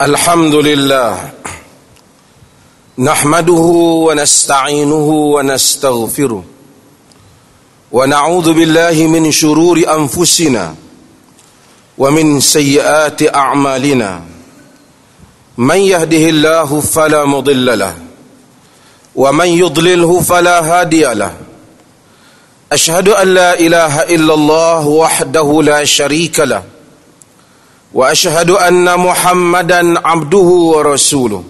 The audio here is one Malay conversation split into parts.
الحمد لله نحمده ونستعينه ونستغفره ونعوذ بالله من شرور أنفسنا ومن سيئات أعمالنا من يهده الله فلا مضل له ومن يضلله فلا هادي له أشهد أن لا إله إلا الله وحده لا شريك له واشهد ان محمدا عبده ورسوله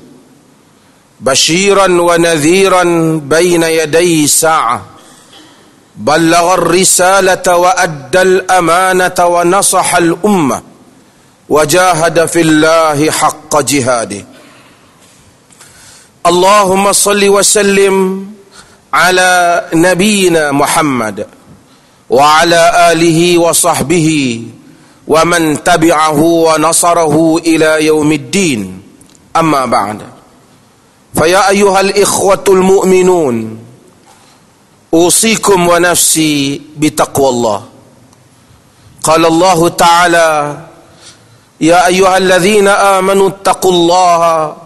بشيرا ونذيرا بين يدي ساعه بلغ الرساله وادى الامانه ونصح الامه وجاهد في الله حق جهاده اللهم صل وسلم على نبينا محمد وعلى اله وصحبه ومن تبعه ونصره إلى يوم الدين. أما بعد فيا أيها الإخوة المؤمنون أوصيكم ونفسي بتقوى الله. قال الله تعالى يا أيها الذين آمنوا اتقوا الله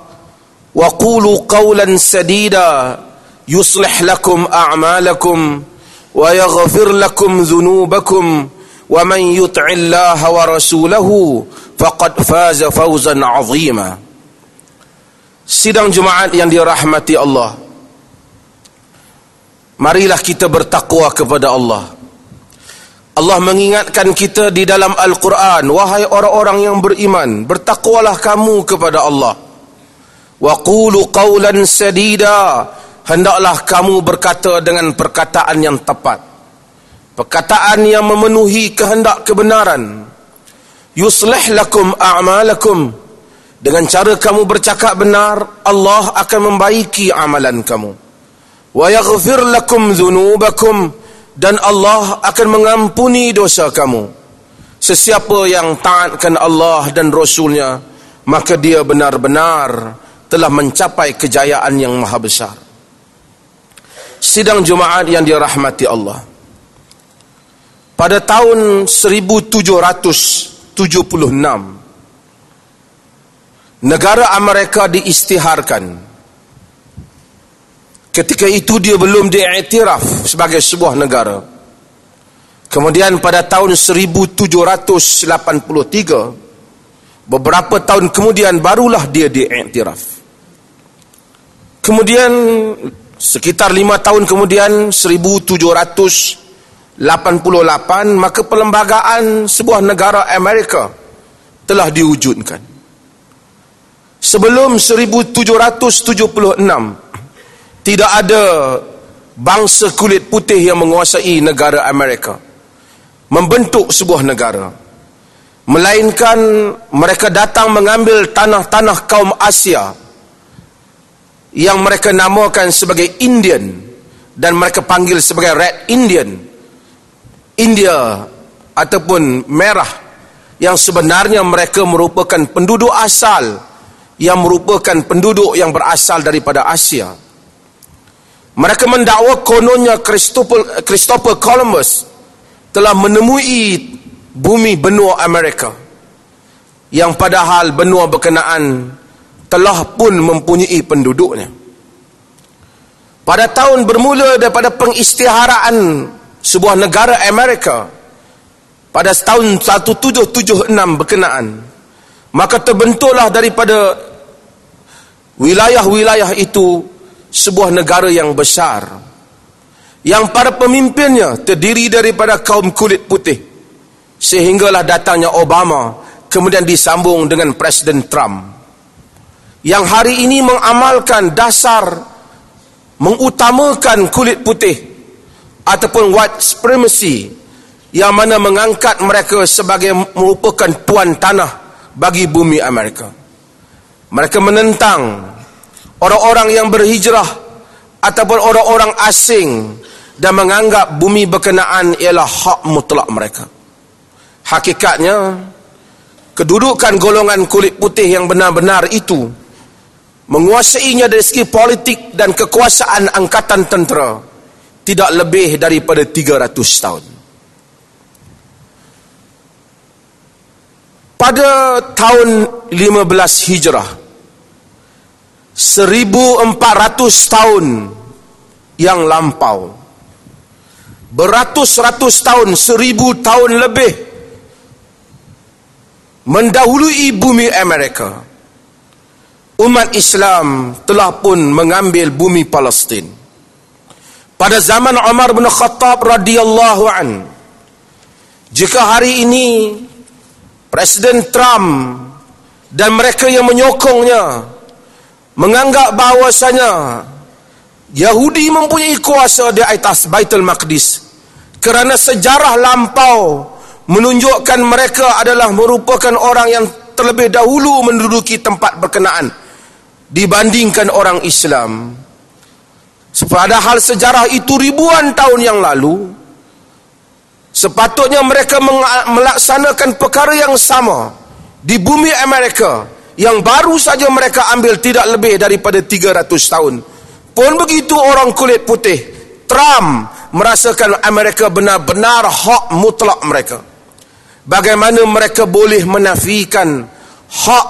وقولوا قولا سديدا يصلح لكم أعمالكم ويغفر لكم ذنوبكم ومن يطع الله ورسوله فقد فاز فوزا عظيما Sidang Jumaat yang dirahmati Allah Marilah kita bertakwa kepada Allah Allah mengingatkan kita di dalam Al-Quran Wahai orang-orang yang beriman Bertakwalah kamu kepada Allah Wa qulu qawlan sadida Hendaklah kamu berkata dengan perkataan yang tepat Perkataan yang memenuhi kehendak kebenaran Yuslih lakum a'malakum Dengan cara kamu bercakap benar Allah akan membaiki amalan kamu Wa yaghfir lakum dhunubakum dan Allah akan mengampuni dosa kamu. Sesiapa yang taatkan Allah dan Rasulnya, maka dia benar-benar telah mencapai kejayaan yang maha besar. Sidang Jumaat yang dirahmati Allah. Pada tahun 1776, negara Amerika diistiharkan Ketika itu dia belum diiktiraf sebagai sebuah negara. Kemudian pada tahun 1783 beberapa tahun kemudian barulah dia diiktiraf. Kemudian sekitar lima tahun kemudian 1788 maka perlembagaan sebuah negara Amerika telah diwujudkan. Sebelum 1776 tidak ada bangsa kulit putih yang menguasai negara Amerika. Membentuk sebuah negara. Melainkan mereka datang mengambil tanah-tanah kaum Asia yang mereka namakan sebagai Indian dan mereka panggil sebagai Red Indian. India ataupun merah yang sebenarnya mereka merupakan penduduk asal yang merupakan penduduk yang berasal daripada Asia. Mereka mendakwa kononnya Christopher, Christopher Columbus telah menemui bumi benua Amerika yang padahal benua berkenaan telah pun mempunyai penduduknya. Pada tahun bermula daripada pengistiharaan sebuah negara Amerika pada tahun 1776 berkenaan maka terbentuklah daripada wilayah-wilayah itu sebuah negara yang besar yang para pemimpinnya terdiri daripada kaum kulit putih sehinggalah datangnya Obama kemudian disambung dengan Presiden Trump yang hari ini mengamalkan dasar mengutamakan kulit putih ataupun white supremacy yang mana mengangkat mereka sebagai merupakan tuan tanah bagi bumi Amerika mereka menentang orang-orang yang berhijrah ataupun orang-orang asing dan menganggap bumi berkenaan ialah hak mutlak mereka. Hakikatnya, kedudukan golongan kulit putih yang benar-benar itu menguasainya dari segi politik dan kekuasaan angkatan tentera tidak lebih daripada 300 tahun. pada tahun 15 Hijrah 1400 tahun yang lampau beratus-ratus tahun seribu tahun lebih mendahului bumi Amerika umat Islam telah pun mengambil bumi Palestin pada zaman Umar bin Khattab radhiyallahu an jika hari ini Presiden Trump dan mereka yang menyokongnya menganggap bahawasanya Yahudi mempunyai kuasa di atas Baitul Maqdis kerana sejarah lampau menunjukkan mereka adalah merupakan orang yang terlebih dahulu menduduki tempat berkenaan dibandingkan orang Islam padahal sejarah itu ribuan tahun yang lalu Sepatutnya mereka melaksanakan perkara yang sama di bumi Amerika yang baru saja mereka ambil tidak lebih daripada 300 tahun. Pun begitu orang kulit putih, Trump merasakan Amerika benar-benar hak mutlak mereka. Bagaimana mereka boleh menafikan hak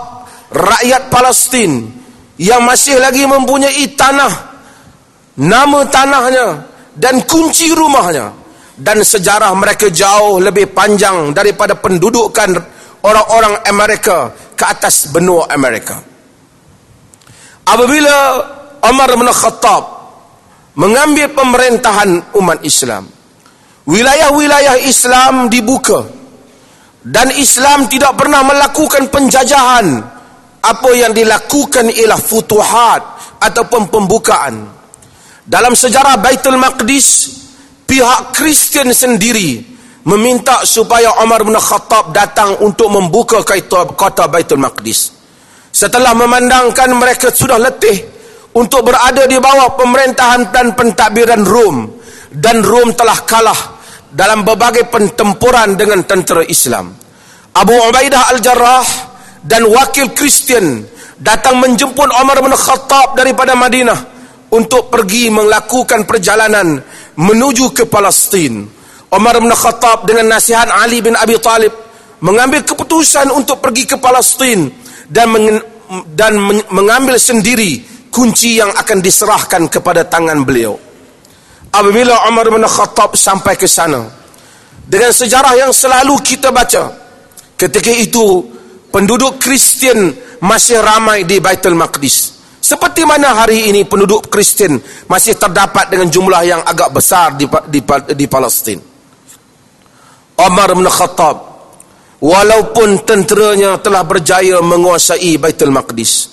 rakyat Palestin yang masih lagi mempunyai tanah, nama tanahnya dan kunci rumahnya dan sejarah mereka jauh lebih panjang daripada pendudukan orang-orang Amerika ke atas benua Amerika. Apabila Umar bin Khattab mengambil pemerintahan umat Islam, wilayah-wilayah Islam dibuka dan Islam tidak pernah melakukan penjajahan apa yang dilakukan ialah futuhat ataupun pembukaan. Dalam sejarah Baitul Maqdis, pihak Kristian sendiri meminta supaya Umar bin Khattab datang untuk membuka kota Baitul Maqdis. Setelah memandangkan mereka sudah letih untuk berada di bawah pemerintahan dan pentadbiran Rom dan Rom telah kalah dalam berbagai pertempuran dengan tentera Islam. Abu Ubaidah Al-Jarrah dan wakil Kristian datang menjemput Umar bin Khattab daripada Madinah untuk pergi melakukan perjalanan menuju ke Palestin. Umar bin Khattab dengan nasihat Ali bin Abi Talib mengambil keputusan untuk pergi ke Palestin dan meng dan mengambil sendiri kunci yang akan diserahkan kepada tangan beliau. Apabila Umar bin Khattab sampai ke sana dengan sejarah yang selalu kita baca ketika itu penduduk Kristian masih ramai di Baitul Maqdis seperti mana hari ini penduduk Kristen masih terdapat dengan jumlah yang agak besar di di, di Palestin. Umar bin Khattab walaupun tenteranya telah berjaya menguasai Baitul Maqdis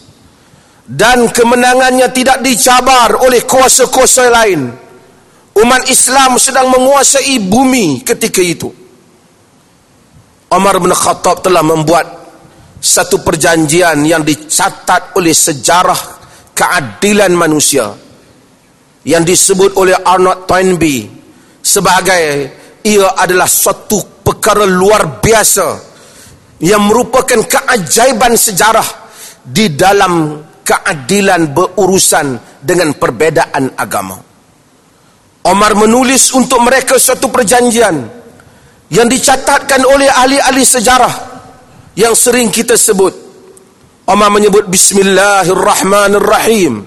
dan kemenangannya tidak dicabar oleh kuasa-kuasa lain. Umat Islam sedang menguasai bumi ketika itu. Umar bin Khattab telah membuat satu perjanjian yang dicatat oleh sejarah keadilan manusia yang disebut oleh Arnold Toynbee sebagai ia adalah suatu perkara luar biasa yang merupakan keajaiban sejarah di dalam keadilan berurusan dengan perbedaan agama. Omar menulis untuk mereka suatu perjanjian yang dicatatkan oleh ahli-ahli sejarah yang sering kita sebut Umar menyebut Bismillahirrahmanirrahim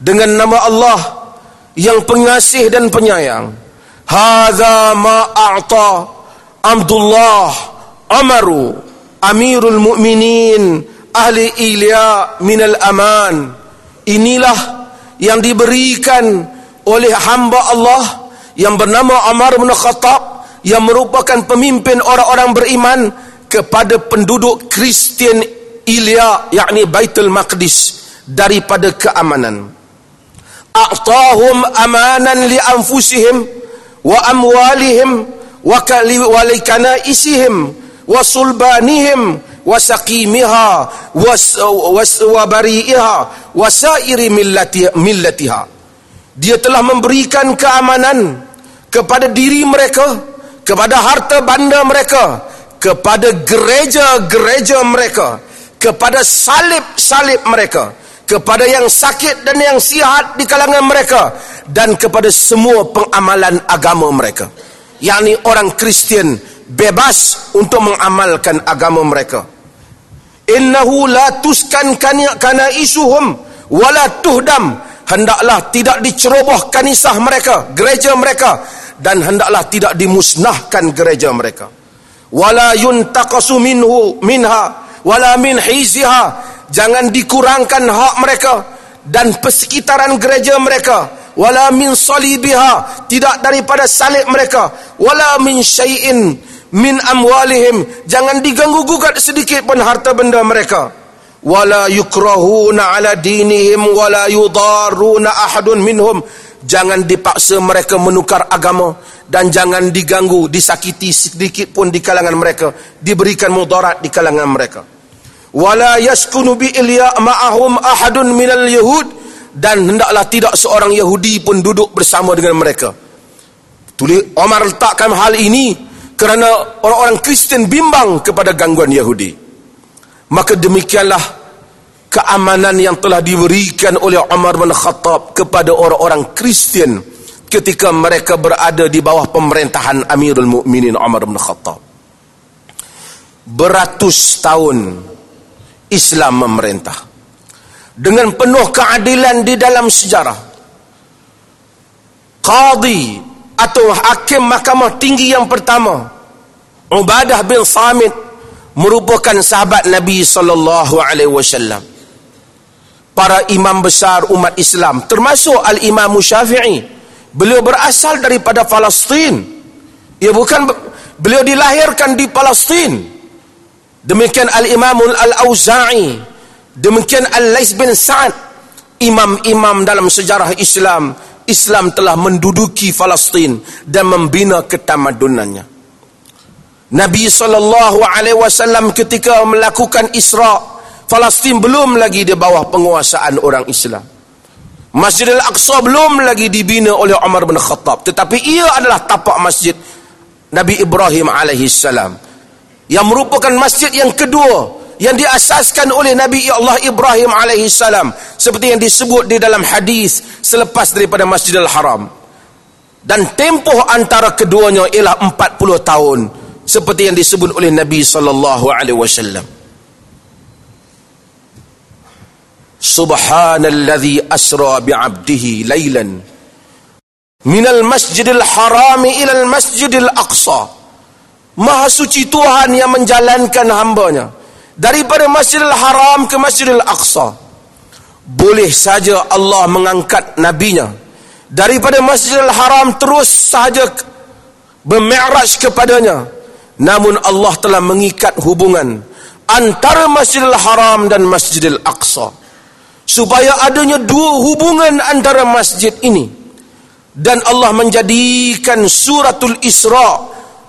dengan nama Allah yang pengasih dan penyayang. Hadza ma a'ta Abdullah Amaru Amirul Mukminin ahli Ilya minal aman. Inilah yang diberikan oleh hamba Allah yang bernama Umar bin Khattab yang merupakan pemimpin orang-orang beriman kepada penduduk Kristian Ilya yakni Baitul Maqdis daripada keamanan. A'tahum amanan li anfusihim wa amwalihim wa walikana isihim wa sulbanihim wa saqimiha wa bari'iha wa sairi millati millatiha. Dia telah memberikan keamanan kepada diri mereka, kepada harta benda mereka, kepada gereja-gereja mereka, kepada salib-salib mereka kepada yang sakit dan yang sihat di kalangan mereka dan kepada semua pengamalan agama mereka. Yakni orang Kristian bebas untuk mengamalkan agama mereka. Innahu la tuskan kana isuhum wala tuhdam. Hendaklah tidak diceroboh kanisah mereka gereja mereka dan hendaklah tidak dimusnahkan gereja mereka. Wala yuntaqasu minhu minha wala min hiziha jangan dikurangkan hak mereka dan persekitaran gereja mereka. Wala min salibiha. Tidak daripada salib mereka. Wala min syai'in min amwalihim. Jangan diganggu gugat sedikit pun harta benda mereka. Wala yukrahuna ala dinihim wala yudaruna ahadun minhum jangan dipaksa mereka menukar agama dan jangan diganggu disakiti sedikit pun di kalangan mereka. Diberikan mudarat di kalangan mereka. Wala yaskunu bi ilya ma'ahum ahadun minal yahud. Dan hendaklah tidak seorang Yahudi pun duduk bersama dengan mereka. Tulis Omar letakkan hal ini kerana orang-orang Kristen bimbang kepada gangguan Yahudi. Maka demikianlah keamanan yang telah diberikan oleh Umar bin Khattab kepada orang-orang Kristian ketika mereka berada di bawah pemerintahan Amirul Mukminin Umar bin Khattab. Beratus tahun Islam memerintah dengan penuh keadilan di dalam sejarah. Qadi atau hakim mahkamah tinggi yang pertama Ubadah bin Samit merupakan sahabat Nabi sallallahu alaihi wasallam. Para imam besar umat Islam termasuk Al-Imam Syafi'i. Beliau berasal daripada Palestin. Ia bukan beliau dilahirkan di Palestin. Demikian Al-Imam Al-Auza'i, demikian Al-Lais bin Sa'ad, imam-imam dalam sejarah Islam, Islam telah menduduki Palestin dan membina ketamadunannya. Nabi sallallahu alaihi wasallam ketika melakukan Isra Palestin belum lagi di bawah penguasaan orang Islam. Masjid Al-Aqsa belum lagi dibina oleh Umar bin Khattab. Tetapi ia adalah tapak masjid Nabi Ibrahim salam. Yang merupakan masjid yang kedua yang diasaskan oleh Nabi Allah Ibrahim salam. Seperti yang disebut di dalam hadis selepas daripada Masjidil Haram. Dan tempoh antara keduanya ialah 40 tahun. Seperti yang disebut oleh Nabi sallallahu alaihi wasallam Subhanalladzi asra bi'abdihi lailan minal masjidil haram ila al masjidil aqsa Maha suci Tuhan yang menjalankan hambanya daripada Masjidil Haram ke Masjidil Aqsa. Boleh saja Allah mengangkat nabinya daripada Masjidil Haram terus saja bermi'raj kepadanya Namun Allah telah mengikat hubungan antara Masjidil Haram dan Masjidil Aqsa. Supaya adanya dua hubungan antara masjid ini. Dan Allah menjadikan suratul Isra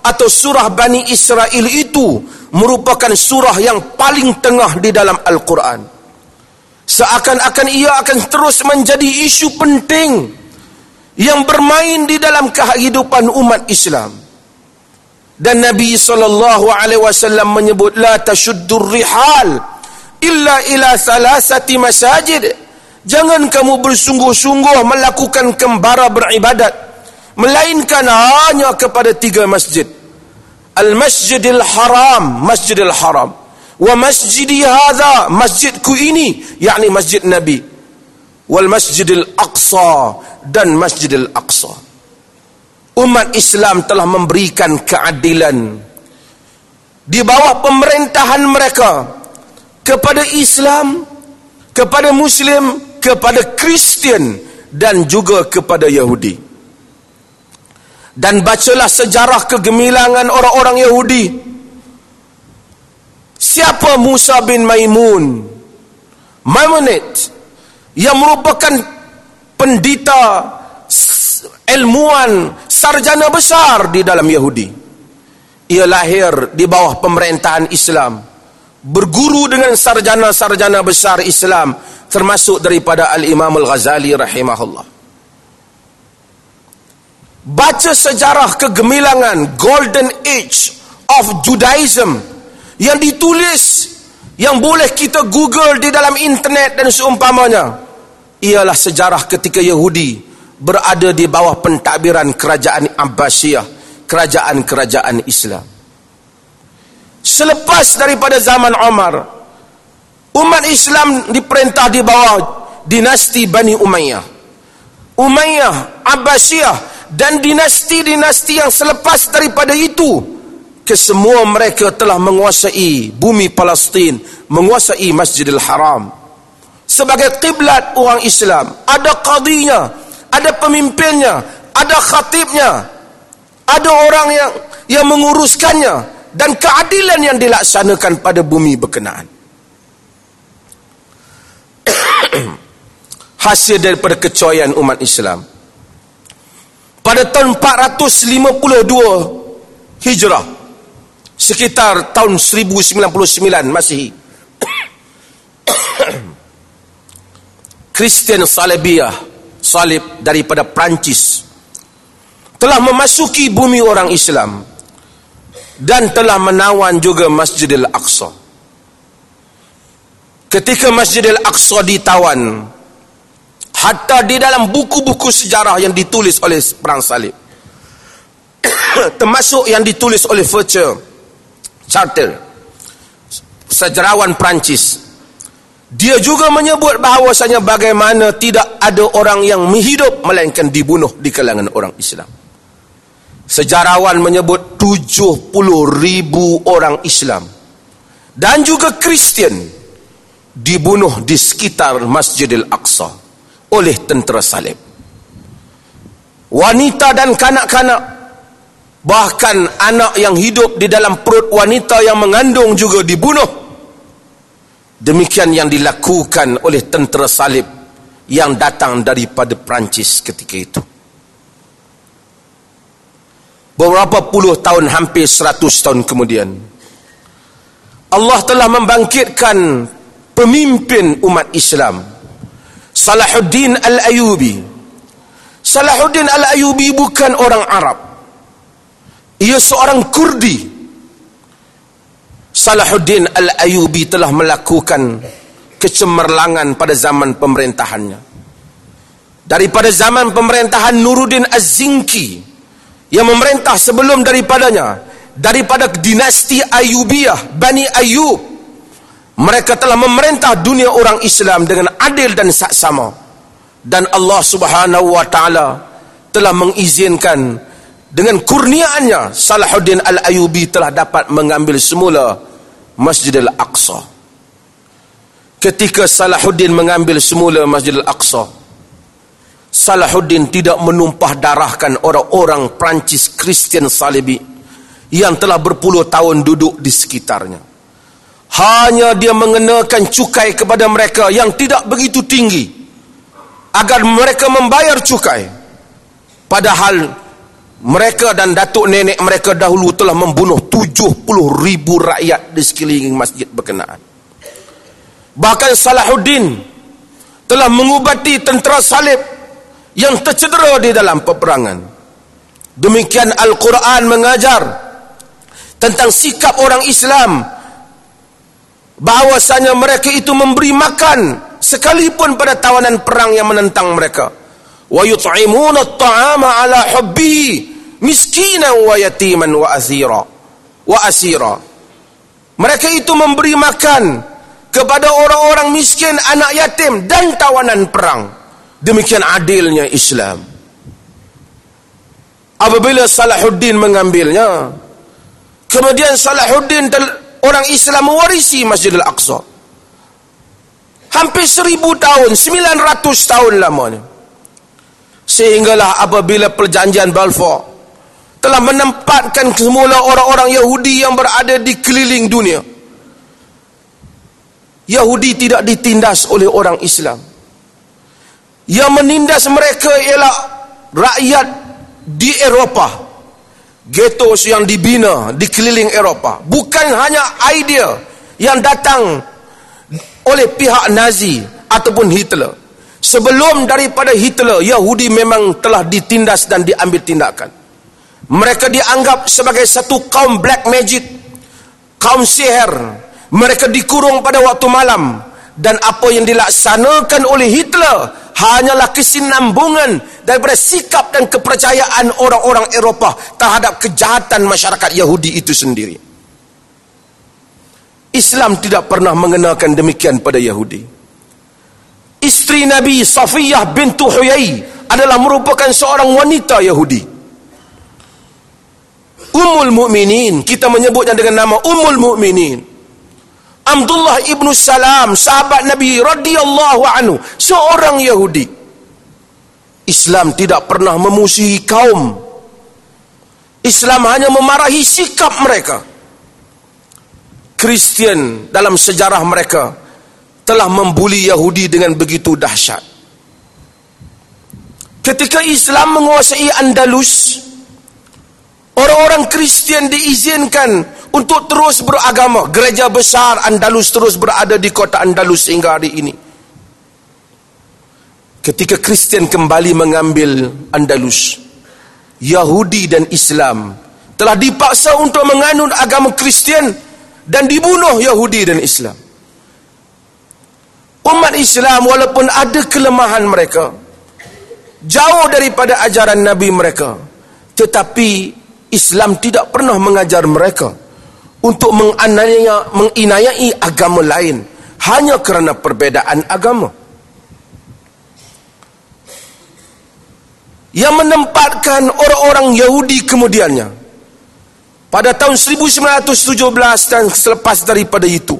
atau surah Bani Israel itu merupakan surah yang paling tengah di dalam Al-Quran. Seakan-akan ia akan terus menjadi isu penting yang bermain di dalam kehidupan umat Islam dan Nabi sallallahu alaihi wasallam menyebut la tashuddur rihal illa ila thalathati masajid. Jangan kamu bersungguh-sungguh melakukan kembara beribadat melainkan hanya kepada tiga masjid. Al masjidil haram masjidil haram. Wa masjidi hadha masjidku ini yakni masjid nabi. Wal masjidil aqsa dan masjidil aqsa. Umat Islam telah memberikan keadilan di bawah pemerintahan mereka kepada Islam, kepada Muslim, kepada Kristian dan juga kepada Yahudi. Dan bacalah sejarah kegemilangan orang-orang Yahudi. Siapa Musa bin Maimun? Maimunid yang merupakan pendita ilmuwan sarjana besar di dalam Yahudi. Ia lahir di bawah pemerintahan Islam. Berguru dengan sarjana-sarjana besar Islam termasuk daripada Al-Imam Al-Ghazali rahimahullah. Baca sejarah kegemilangan Golden Age of Judaism yang ditulis yang boleh kita google di dalam internet dan seumpamanya ialah sejarah ketika Yahudi berada di bawah pentadbiran kerajaan Abbasiyah, kerajaan-kerajaan Islam. Selepas daripada zaman Umar umat Islam diperintah di bawah dinasti Bani Umayyah. Umayyah Abbasiyah dan dinasti-dinasti yang selepas daripada itu kesemua mereka telah menguasai bumi Palestin menguasai Masjidil Haram. Sebagai kiblat orang Islam ada qadinya ada pemimpinnya ada khatibnya ada orang yang yang menguruskannya dan keadilan yang dilaksanakan pada bumi berkenaan. Hasil daripada kecoyan umat Islam. Pada tahun 452 Hijrah, sekitar tahun 1099 Masihi, Kristian Salibiyah, salib daripada Perancis, telah memasuki bumi orang Islam dan telah menawan juga Masjidil Aqsa. Ketika Masjidil Aqsa ditawan, hatta di dalam buku-buku sejarah yang ditulis oleh Perang Salib, termasuk yang ditulis oleh Fletcher Charter, sejarawan Perancis, dia juga menyebut bahawasanya bagaimana tidak ada orang yang menghidup melainkan dibunuh di kalangan orang Islam. Sejarawan menyebut 70 ribu orang Islam dan juga Kristian dibunuh di sekitar Masjidil Aqsa oleh tentera salib. Wanita dan kanak-kanak bahkan anak yang hidup di dalam perut wanita yang mengandung juga dibunuh. Demikian yang dilakukan oleh tentera salib yang datang daripada Perancis ketika itu beberapa puluh tahun hampir seratus tahun kemudian Allah telah membangkitkan pemimpin umat Islam. Salahuddin Al-Ayubi. Salahuddin Al-Ayubi bukan orang Arab. Ia seorang Kurdi. Salahuddin Al-Ayubi telah melakukan kecemerlangan pada zaman pemerintahannya. Daripada zaman pemerintahan Nuruddin Az-Zinki yang memerintah sebelum daripadanya daripada dinasti Ayubiyah Bani Ayub mereka telah memerintah dunia orang Islam dengan adil dan saksama. Dan Allah Subhanahu wa taala telah mengizinkan dengan kurniaannya Salahuddin Al-Ayubi telah dapat mengambil semula Masjidil Aqsa. Ketika Salahuddin mengambil semula Masjidil Aqsa Salahuddin tidak menumpah darahkan orang-orang Prancis Kristian Salibi yang telah berpuluh tahun duduk di sekitarnya. Hanya dia mengenakan cukai kepada mereka yang tidak begitu tinggi agar mereka membayar cukai. Padahal mereka dan datuk nenek mereka dahulu telah membunuh 70 ribu rakyat di sekeliling masjid berkenaan. Bahkan Salahuddin telah mengubati tentera salib yang tercedera di dalam peperangan. Demikian Al-Quran mengajar tentang sikap orang Islam bahawasanya mereka itu memberi makan sekalipun pada tawanan perang yang menentang mereka. Wa yut'imuna at-ta'ama 'ala hubbi miskinan wa yatiman wa asira. Wa asira. Mereka itu memberi makan kepada orang-orang miskin, anak yatim dan tawanan perang. Demikian adilnya Islam. Apabila Salahuddin mengambilnya, kemudian Salahuddin orang Islam mewarisi Masjid Al-Aqsa. Hampir seribu tahun, sembilan ratus tahun lamanya. Sehinggalah apabila perjanjian Balfour telah menempatkan semula orang-orang Yahudi yang berada di keliling dunia. Yahudi tidak ditindas oleh orang Islam yang menindas mereka ialah rakyat di Eropah. Getos yang dibina di keliling Eropah. Bukan hanya idea yang datang oleh pihak Nazi ataupun Hitler. Sebelum daripada Hitler Yahudi memang telah ditindas dan diambil tindakan. Mereka dianggap sebagai satu kaum black magic kaum sihir. Mereka dikurung pada waktu malam dan apa yang dilaksanakan oleh Hitler hanyalah kesinambungan daripada sikap dan kepercayaan orang-orang Eropah terhadap kejahatan masyarakat Yahudi itu sendiri. Islam tidak pernah mengenalkan demikian pada Yahudi. Isteri Nabi Safiyah bintu Huyai adalah merupakan seorang wanita Yahudi. Ummul Mukminin, kita menyebutnya dengan nama Ummul Mukminin. Abdullah ibnu Salam, sahabat Nabi radhiyallahu anhu, seorang Yahudi. Islam tidak pernah memusuhi kaum. Islam hanya memarahi sikap mereka. Kristian dalam sejarah mereka telah membuli Yahudi dengan begitu dahsyat. Ketika Islam menguasai Andalus, orang-orang Kristian diizinkan untuk terus beragama. Gereja besar Andalus terus berada di kota Andalus hingga hari ini. Ketika Kristian kembali mengambil Andalus, Yahudi dan Islam telah dipaksa untuk menganut agama Kristian dan dibunuh Yahudi dan Islam. Umat Islam walaupun ada kelemahan mereka jauh daripada ajaran Nabi mereka tetapi Islam tidak pernah mengajar mereka untuk menganiaya, menginayai agama lain hanya kerana perbedaan agama. Yang menempatkan orang-orang Yahudi kemudiannya pada tahun 1917 dan selepas daripada itu,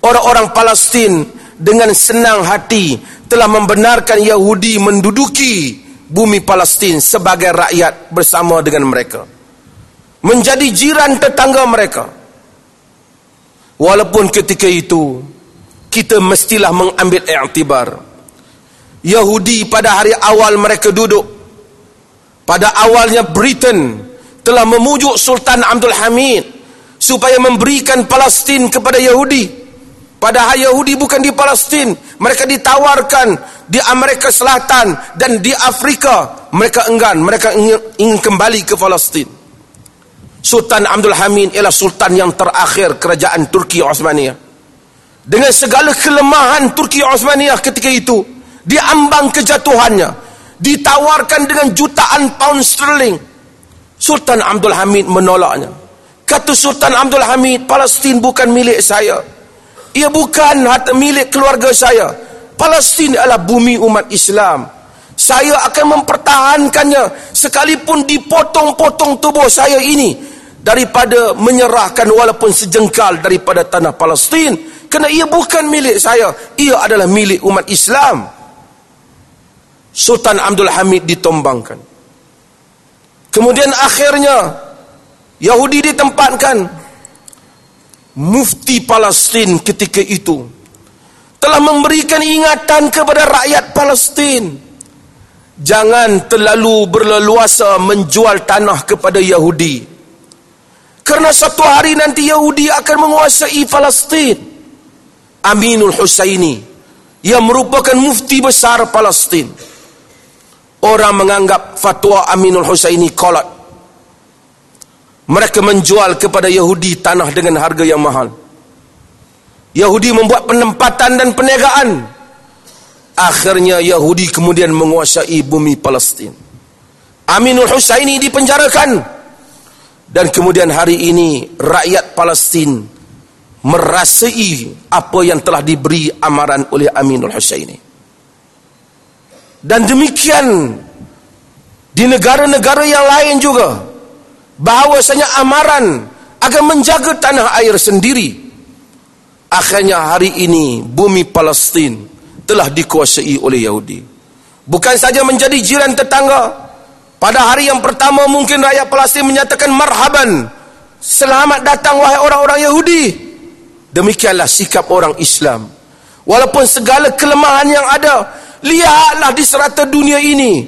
orang-orang Palestin dengan senang hati telah membenarkan Yahudi menduduki bumi Palestin sebagai rakyat bersama dengan mereka. Menjadi jiran tetangga mereka. Walaupun ketika itu, kita mestilah mengambil iktibar. Yahudi pada hari awal mereka duduk, pada awalnya Britain, telah memujuk Sultan Abdul Hamid supaya memberikan Palestin kepada Yahudi. Padahal Yahudi bukan di Palestin, mereka ditawarkan di Amerika Selatan dan di Afrika. Mereka enggan, mereka ingin, ingin kembali ke Palestin. Sultan Abdul Hamid ialah sultan yang terakhir kerajaan Turki Osmaniyah. Dengan segala kelemahan Turki Osmaniyah ketika itu, diambang kejatuhannya, ditawarkan dengan jutaan pound sterling Sultan Abdul Hamid menolaknya. Kata Sultan Abdul Hamid, Palestin bukan milik saya. Ia bukan milik keluarga saya. Palestin adalah bumi umat Islam. Saya akan mempertahankannya sekalipun dipotong-potong tubuh saya ini daripada menyerahkan walaupun sejengkal daripada tanah Palestin. Kerana ia bukan milik saya ia adalah milik umat Islam. Sultan Abdul Hamid ditombangkan. Kemudian akhirnya Yahudi ditempatkan. Mufti Palestin ketika itu telah memberikan ingatan kepada rakyat Palestin jangan terlalu berleluasa menjual tanah kepada Yahudi kerana satu hari nanti Yahudi akan menguasai Palestin Aminul Husaini yang merupakan mufti besar Palestin Orang menganggap fatwa Aminul Husaini kolot. Mereka menjual kepada Yahudi tanah dengan harga yang mahal. Yahudi membuat penempatan dan perniagaan. Akhirnya Yahudi kemudian menguasai bumi Palestin. Aminul Husaini dipenjarakan. Dan kemudian hari ini rakyat Palestin merasai apa yang telah diberi amaran oleh Aminul Husaini. Dan demikian di negara-negara yang lain juga bahawasanya amaran akan menjaga tanah air sendiri. Akhirnya hari ini bumi Palestin telah dikuasai oleh Yahudi. Bukan saja menjadi jiran tetangga. Pada hari yang pertama mungkin rakyat Palestin menyatakan marhaban. Selamat datang wahai orang-orang Yahudi. Demikianlah sikap orang Islam. Walaupun segala kelemahan yang ada, Lihatlah di serata dunia ini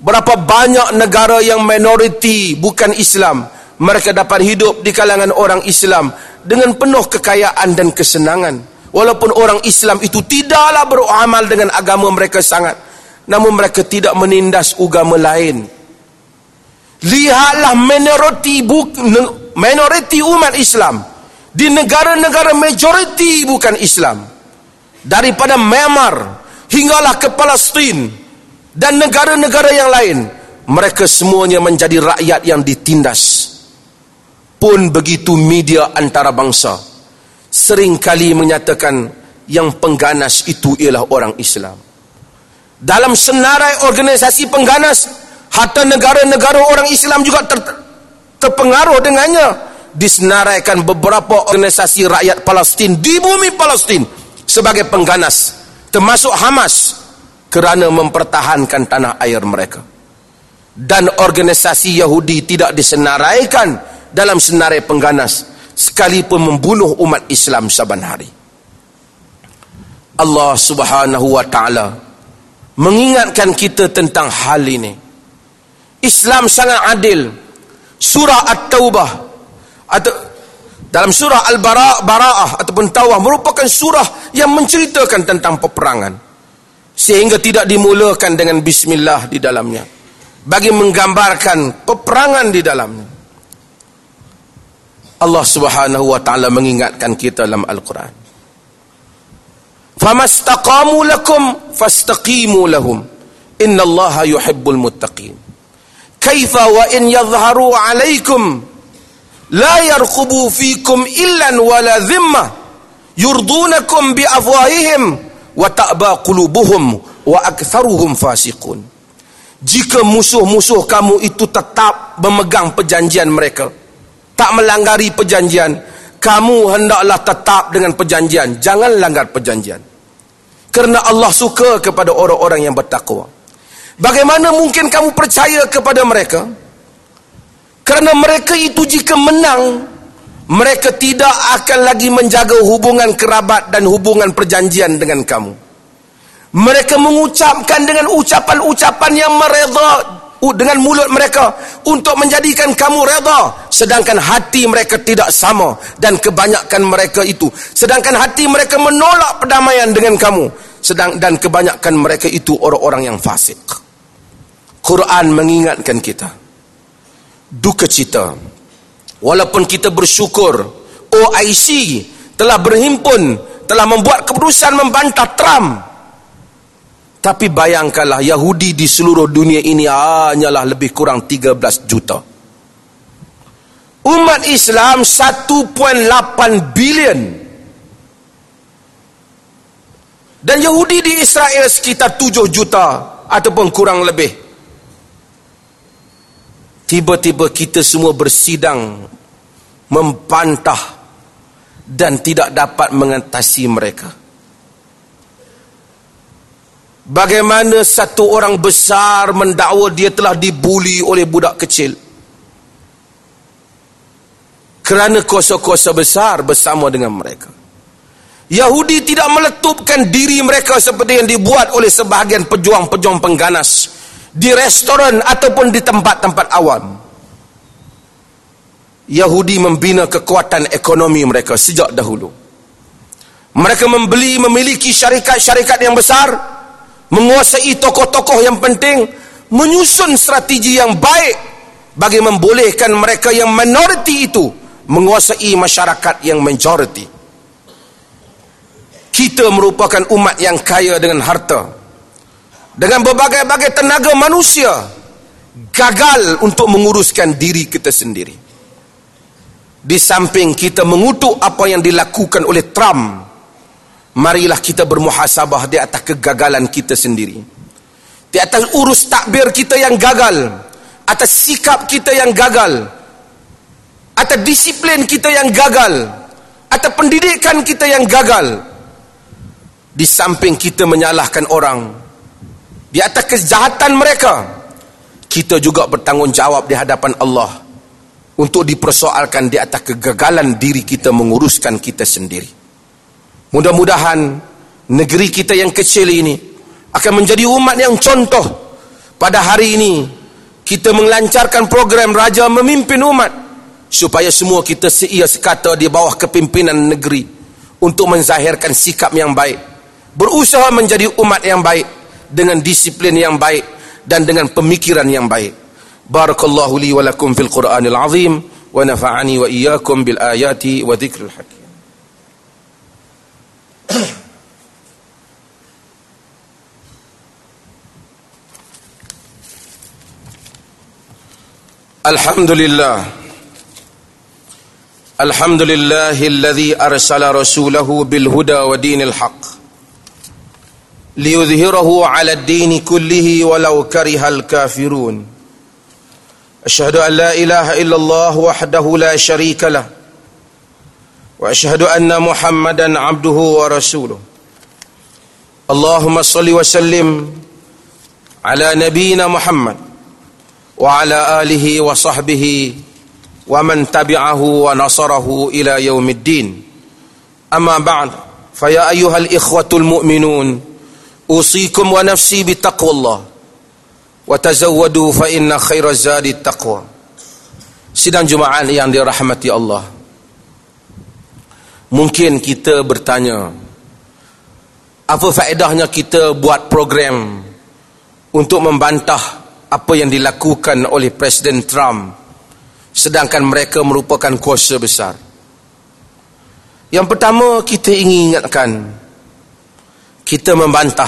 berapa banyak negara yang minoriti bukan Islam. Mereka dapat hidup di kalangan orang Islam dengan penuh kekayaan dan kesenangan. Walaupun orang Islam itu tidaklah beramal dengan agama mereka sangat. Namun mereka tidak menindas agama lain. Lihatlah minoriti, minoriti umat Islam. Di negara-negara majoriti bukan Islam. Daripada Myanmar, hinggalah ke Palestin dan negara-negara yang lain mereka semuanya menjadi rakyat yang ditindas pun begitu media antarabangsa seringkali menyatakan yang pengganas itu ialah orang Islam. Dalam senarai organisasi pengganas, harta negara-negara orang Islam juga ter, terpengaruh dengannya. Disenaraikan beberapa organisasi rakyat Palestin di bumi Palestin sebagai pengganas. Termasuk Hamas kerana mempertahankan tanah air mereka. Dan organisasi Yahudi tidak disenaraikan dalam senarai pengganas sekalipun membunuh umat Islam saban hari. Allah Subhanahu wa taala mengingatkan kita tentang hal ini. Islam sangat adil. Surah At-Taubah atau dalam surah Al-Bara'ah ataupun Tawah merupakan surah yang menceritakan tentang peperangan. Sehingga tidak dimulakan dengan bismillah di dalamnya. Bagi menggambarkan peperangan di dalamnya. Allah Subhanahu wa taala mengingatkan kita dalam Al-Quran famastaqamu lakum fastaqimu lahum innallaha yuhibbul muttaqin kaifa wa in yadhharu alaikum la yarqubu fikum illan wala dhimma yurdunakum bi afwahihim wa ta'ba qulubuhum wa aktharuhum fasiqun jika musuh-musuh kamu itu tetap memegang perjanjian mereka. Tak melanggari perjanjian. Kamu hendaklah tetap dengan perjanjian. Jangan langgar perjanjian. Kerana Allah suka kepada orang-orang yang bertakwa bagaimana mungkin kamu percaya kepada mereka? Kerana mereka itu jika menang mereka tidak akan lagi menjaga hubungan kerabat dan hubungan perjanjian dengan kamu. Mereka mengucapkan dengan ucapan-ucapan yang mereda dengan mulut mereka untuk menjadikan kamu reda. Sedangkan hati mereka tidak sama dan kebanyakan mereka itu. Sedangkan hati mereka menolak perdamaian dengan kamu. Sedang dan kebanyakan mereka itu orang-orang yang fasik Quran mengingatkan kita duka cita walaupun kita bersyukur OIC telah berhimpun telah membuat keputusan membantah Trump tapi bayangkanlah Yahudi di seluruh dunia ini hanyalah lebih kurang 13 juta. Umat Islam 1.8 bilion. Dan Yahudi di Israel sekitar 7 juta ataupun kurang lebih. Tiba-tiba kita semua bersidang membantah dan tidak dapat mengatasi mereka. Bagaimana satu orang besar mendakwa dia telah dibuli oleh budak kecil. Kerana kuasa-kuasa besar bersama dengan mereka. Yahudi tidak meletupkan diri mereka seperti yang dibuat oleh sebahagian pejuang-pejuang pengganas di restoran ataupun di tempat-tempat awam. Yahudi membina kekuatan ekonomi mereka sejak dahulu. Mereka membeli memiliki syarikat-syarikat yang besar menguasai tokoh-tokoh yang penting menyusun strategi yang baik bagi membolehkan mereka yang minoriti itu menguasai masyarakat yang majoriti kita merupakan umat yang kaya dengan harta dengan berbagai-bagai tenaga manusia gagal untuk menguruskan diri kita sendiri. Di samping kita mengutuk apa yang dilakukan oleh Trump marilah kita bermuhasabah di atas kegagalan kita sendiri. Di atas urus takbir kita yang gagal atas sikap kita yang gagal atas disiplin kita yang gagal atas pendidikan kita yang gagal. Di samping kita menyalahkan orang di atas kejahatan mereka. Kita juga bertanggungjawab di hadapan Allah untuk dipersoalkan di atas kegagalan diri kita menguruskan kita sendiri. Mudah-mudahan negeri kita yang kecil ini akan menjadi umat yang contoh. Pada hari ini kita melancarkan program Raja Memimpin Umat supaya semua kita seia sekata di bawah kepimpinan negeri untuk menzahirkan sikap yang baik berusaha menjadi umat yang baik dengan disiplin yang baik dan dengan pemikiran yang baik barakallahu li wa lakum fil qur'anil azim wa nafa'ani wa iyyakum bil ayati wa dhikril hakim الحمد لله الحمد لله الذي ارسل رسوله بالهدى ودين الحق ليظهره على الدين كله ولو كره الكافرون. أشهد أن لا إله إلا الله وحده لا شريك له وأشهد أن محمدا عبده ورسوله. اللهم صل وسلم على نبينا محمد وعلى آله وصحبه ومن تبعه ونصره إلى يوم الدين. أما بعد فيا أيها الإخوة المؤمنون اوصيكم ونفسي بتقوى الله وتزودوا فان خير الزاد التقوى sidang jemaah yang dirahmati Allah mungkin kita bertanya apa faedahnya kita buat program untuk membantah apa yang dilakukan oleh Presiden Trump sedangkan mereka merupakan kuasa besar. Yang pertama kita ingin ingatkan kita membantah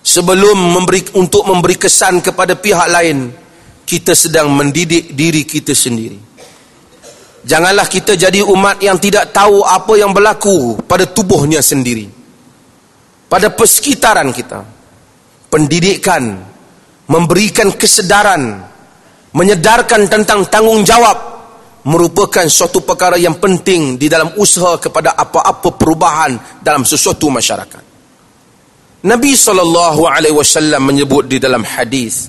sebelum memberi untuk memberi kesan kepada pihak lain kita sedang mendidik diri kita sendiri. Janganlah kita jadi umat yang tidak tahu apa yang berlaku pada tubuhnya sendiri. Pada persekitaran kita. Pendidikan memberikan kesedaran menyedarkan tentang tanggungjawab merupakan suatu perkara yang penting di dalam usaha kepada apa-apa perubahan dalam sesuatu masyarakat. Nabi wasallam menyebut di dalam hadis,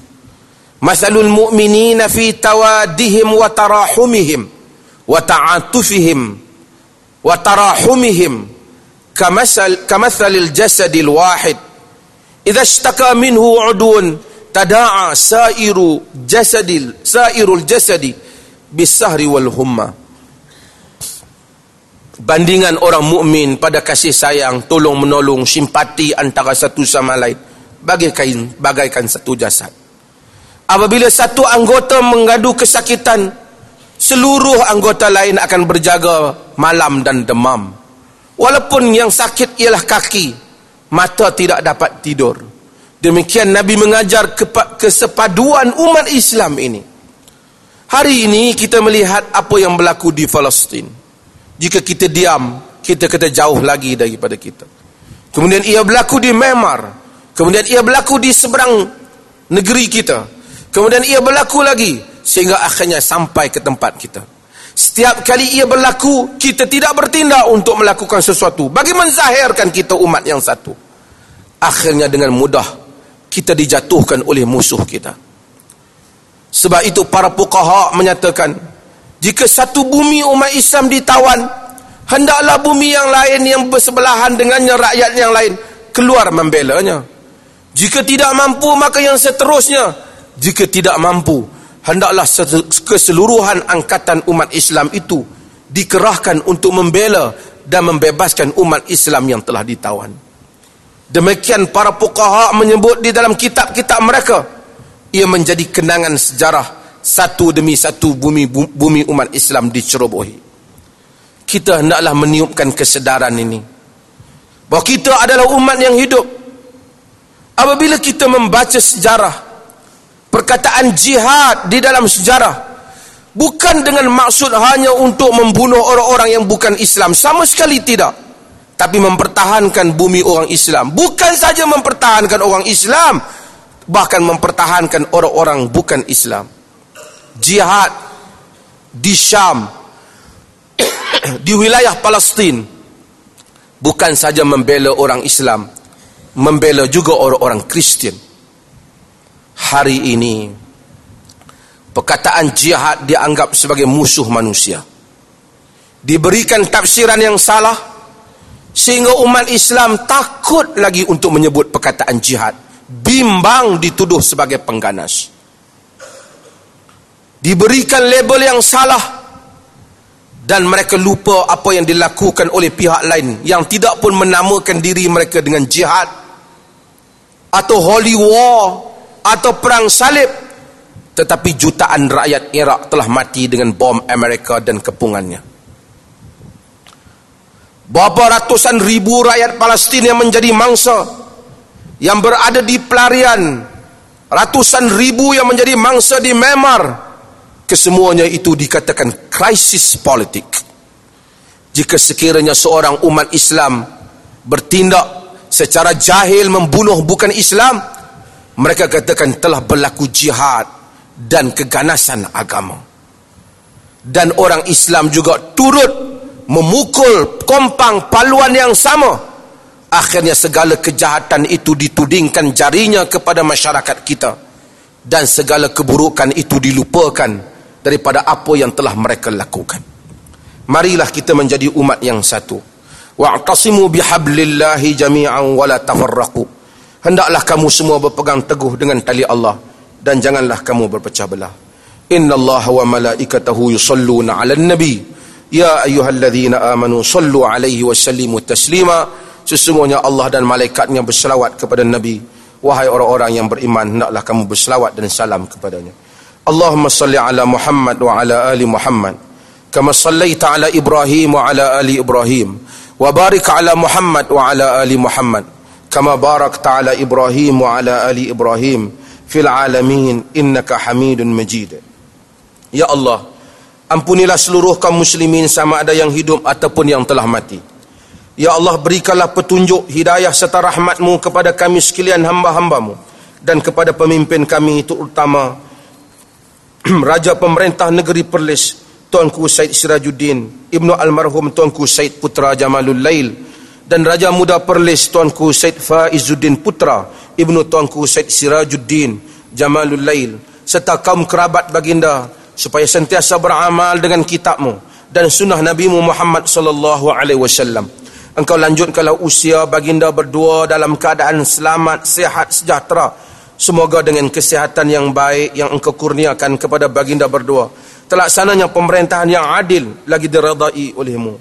"Mathalul mu'minina fi tawadihim wa tarahumihim wa ta'atufihim wa tarahumihim kamathal kamathalil jasadil wahid. Idza ishtaka minhu 'udwun tada'a sairu jasadil sairul jasadi bisahri wal humma bandingan orang mukmin pada kasih sayang tolong menolong simpati antara satu sama lain bagaikan bagaikan satu jasad apabila satu anggota mengadu kesakitan seluruh anggota lain akan berjaga malam dan demam walaupun yang sakit ialah kaki mata tidak dapat tidur Demikian Nabi mengajar kesepaduan umat Islam ini. Hari ini kita melihat apa yang berlaku di Palestin. Jika kita diam, kita kata jauh lagi daripada kita. Kemudian ia berlaku di Myanmar. Kemudian ia berlaku di seberang negeri kita. Kemudian ia berlaku lagi sehingga akhirnya sampai ke tempat kita. Setiap kali ia berlaku, kita tidak bertindak untuk melakukan sesuatu. Bagi menzahirkan kita umat yang satu. Akhirnya dengan mudah kita dijatuhkan oleh musuh kita. Sebab itu para fuqaha menyatakan jika satu bumi umat Islam ditawan hendaklah bumi yang lain yang bersebelahan dengannya rakyat yang lain keluar membelanya. Jika tidak mampu maka yang seterusnya jika tidak mampu hendaklah keseluruhan angkatan umat Islam itu dikerahkan untuk membela dan membebaskan umat Islam yang telah ditawan. Demikian para fuqaha menyebut di dalam kitab-kitab mereka. Ia menjadi kenangan sejarah satu demi satu bumi bumi umat Islam dicerobohi. Kita hendaklah meniupkan kesedaran ini. Bahawa kita adalah umat yang hidup. Apabila kita membaca sejarah, perkataan jihad di dalam sejarah, bukan dengan maksud hanya untuk membunuh orang-orang yang bukan Islam. Sama sekali tidak tapi mempertahankan bumi orang Islam bukan saja mempertahankan orang Islam bahkan mempertahankan orang-orang bukan Islam jihad di Syam di wilayah Palestin bukan saja membela orang Islam membela juga orang-orang Kristian. Hari ini perkataan jihad dianggap sebagai musuh manusia. Diberikan tafsiran yang salah sehingga umat Islam takut lagi untuk menyebut perkataan jihad. Bimbang dituduh sebagai pengganas diberikan label yang salah. Dan mereka lupa apa yang dilakukan oleh pihak lain yang tidak pun menamakan diri mereka dengan jihad. Atau holy war. Atau perang salib. Tetapi jutaan rakyat Iraq telah mati dengan bom Amerika dan kepungannya. Berapa ratusan ribu rakyat Palestin yang menjadi mangsa. Yang berada di pelarian. Ratusan ribu yang menjadi mangsa di Myanmar kesemuanya itu dikatakan krisis politik. Jika sekiranya seorang umat Islam bertindak secara jahil membunuh bukan Islam mereka katakan telah berlaku jihad dan keganasan agama. Dan orang Islam juga turut memukul kompang paluan yang sama. Akhirnya segala kejahatan itu ditudingkan jarinya kepada masyarakat kita. Dan segala keburukan itu dilupakan daripada apa yang telah mereka lakukan. Marilah kita menjadi umat yang satu. Wa'tasimu bihablillahi jami'an wa la tafarraqu. Hendaklah kamu semua berpegang teguh dengan tali Allah dan janganlah kamu berpecah belah. Inna Allah wa malaikatahu yusalluna 'alan nabi. Ya ayyuhalladzina amanu sallu alaihi wasallimu taslima. Sesungguhnya Allah dan malaikatnya berselawat kepada Nabi. Wahai orang-orang yang beriman Naklah kamu berselawat dan salam kepadanya Ala ali Muhammad Kama sallaita ala Ibrahim wa ala ali Ibrahim Wa barik ala Muhammad wa ala ali Muhammad Kama barak ta'ala Ibrahim wa ala ali Ibrahim Fil alamin innaka hamidun majid Ya Allah Ampunilah seluruh kaum muslimin sama ada yang hidup ataupun yang telah mati. Ya Allah berikanlah petunjuk hidayah serta rahmatmu kepada kami sekalian hamba-hambamu dan kepada pemimpin kami itu utama Raja Pemerintah Negeri Perlis Tuanku Said Sirajuddin Ibnu Almarhum Tuanku Said Putra Jamalul Lail dan Raja Muda Perlis Tuanku Said Faizuddin Putra Ibnu Tuanku Said Sirajuddin Jamalul Lail serta kaum kerabat baginda supaya sentiasa beramal dengan kitabmu dan sunnah Nabi Muhammad sallallahu alaihi wasallam. Engkau lanjutkanlah usia baginda berdua dalam keadaan selamat, sehat, sejahtera. Semoga dengan kesihatan yang baik yang engkau kurniakan kepada baginda berdua, terlaksananya pemerintahan yang adil lagi diredai olehmu.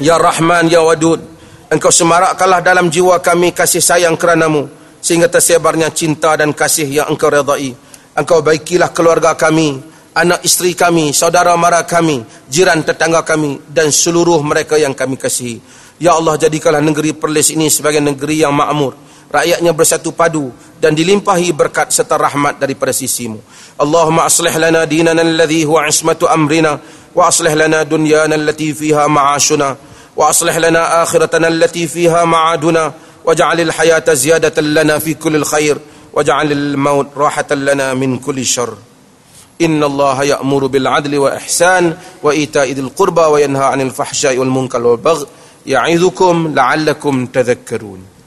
Ya Rahman, Ya Wadud, engkau semarakkanlah dalam jiwa kami kasih sayang keranamu, sehingga tersebarnya cinta dan kasih yang engkau redai. Engkau baikilah keluarga kami, anak isteri kami, saudara mara kami, jiran tetangga kami dan seluruh mereka yang kami kasihi. Ya Allah jadikanlah negeri Perlis ini sebagai negeri yang makmur rakyatnya bersatu padu dan dilimpahi berkat serta rahmat daripada sisimu. Allahumma aslih lana dinana alladhi huwa ismatu amrina wa aslih lana dunyana allati fiha ma'ashuna wa aslih lana akhiratana allati fiha ma'aduna waj'alil hayata ziyadatan lana fi kullil khair waj'alil maut rahatan lana min kulli syarr. Inna Allah ya'muru bil adli wa ihsan wa ita'i dhil qurba wa yanha 'anil fahsya'i wal munkar wal bagh ya'idhukum la'allakum tadhakkarun.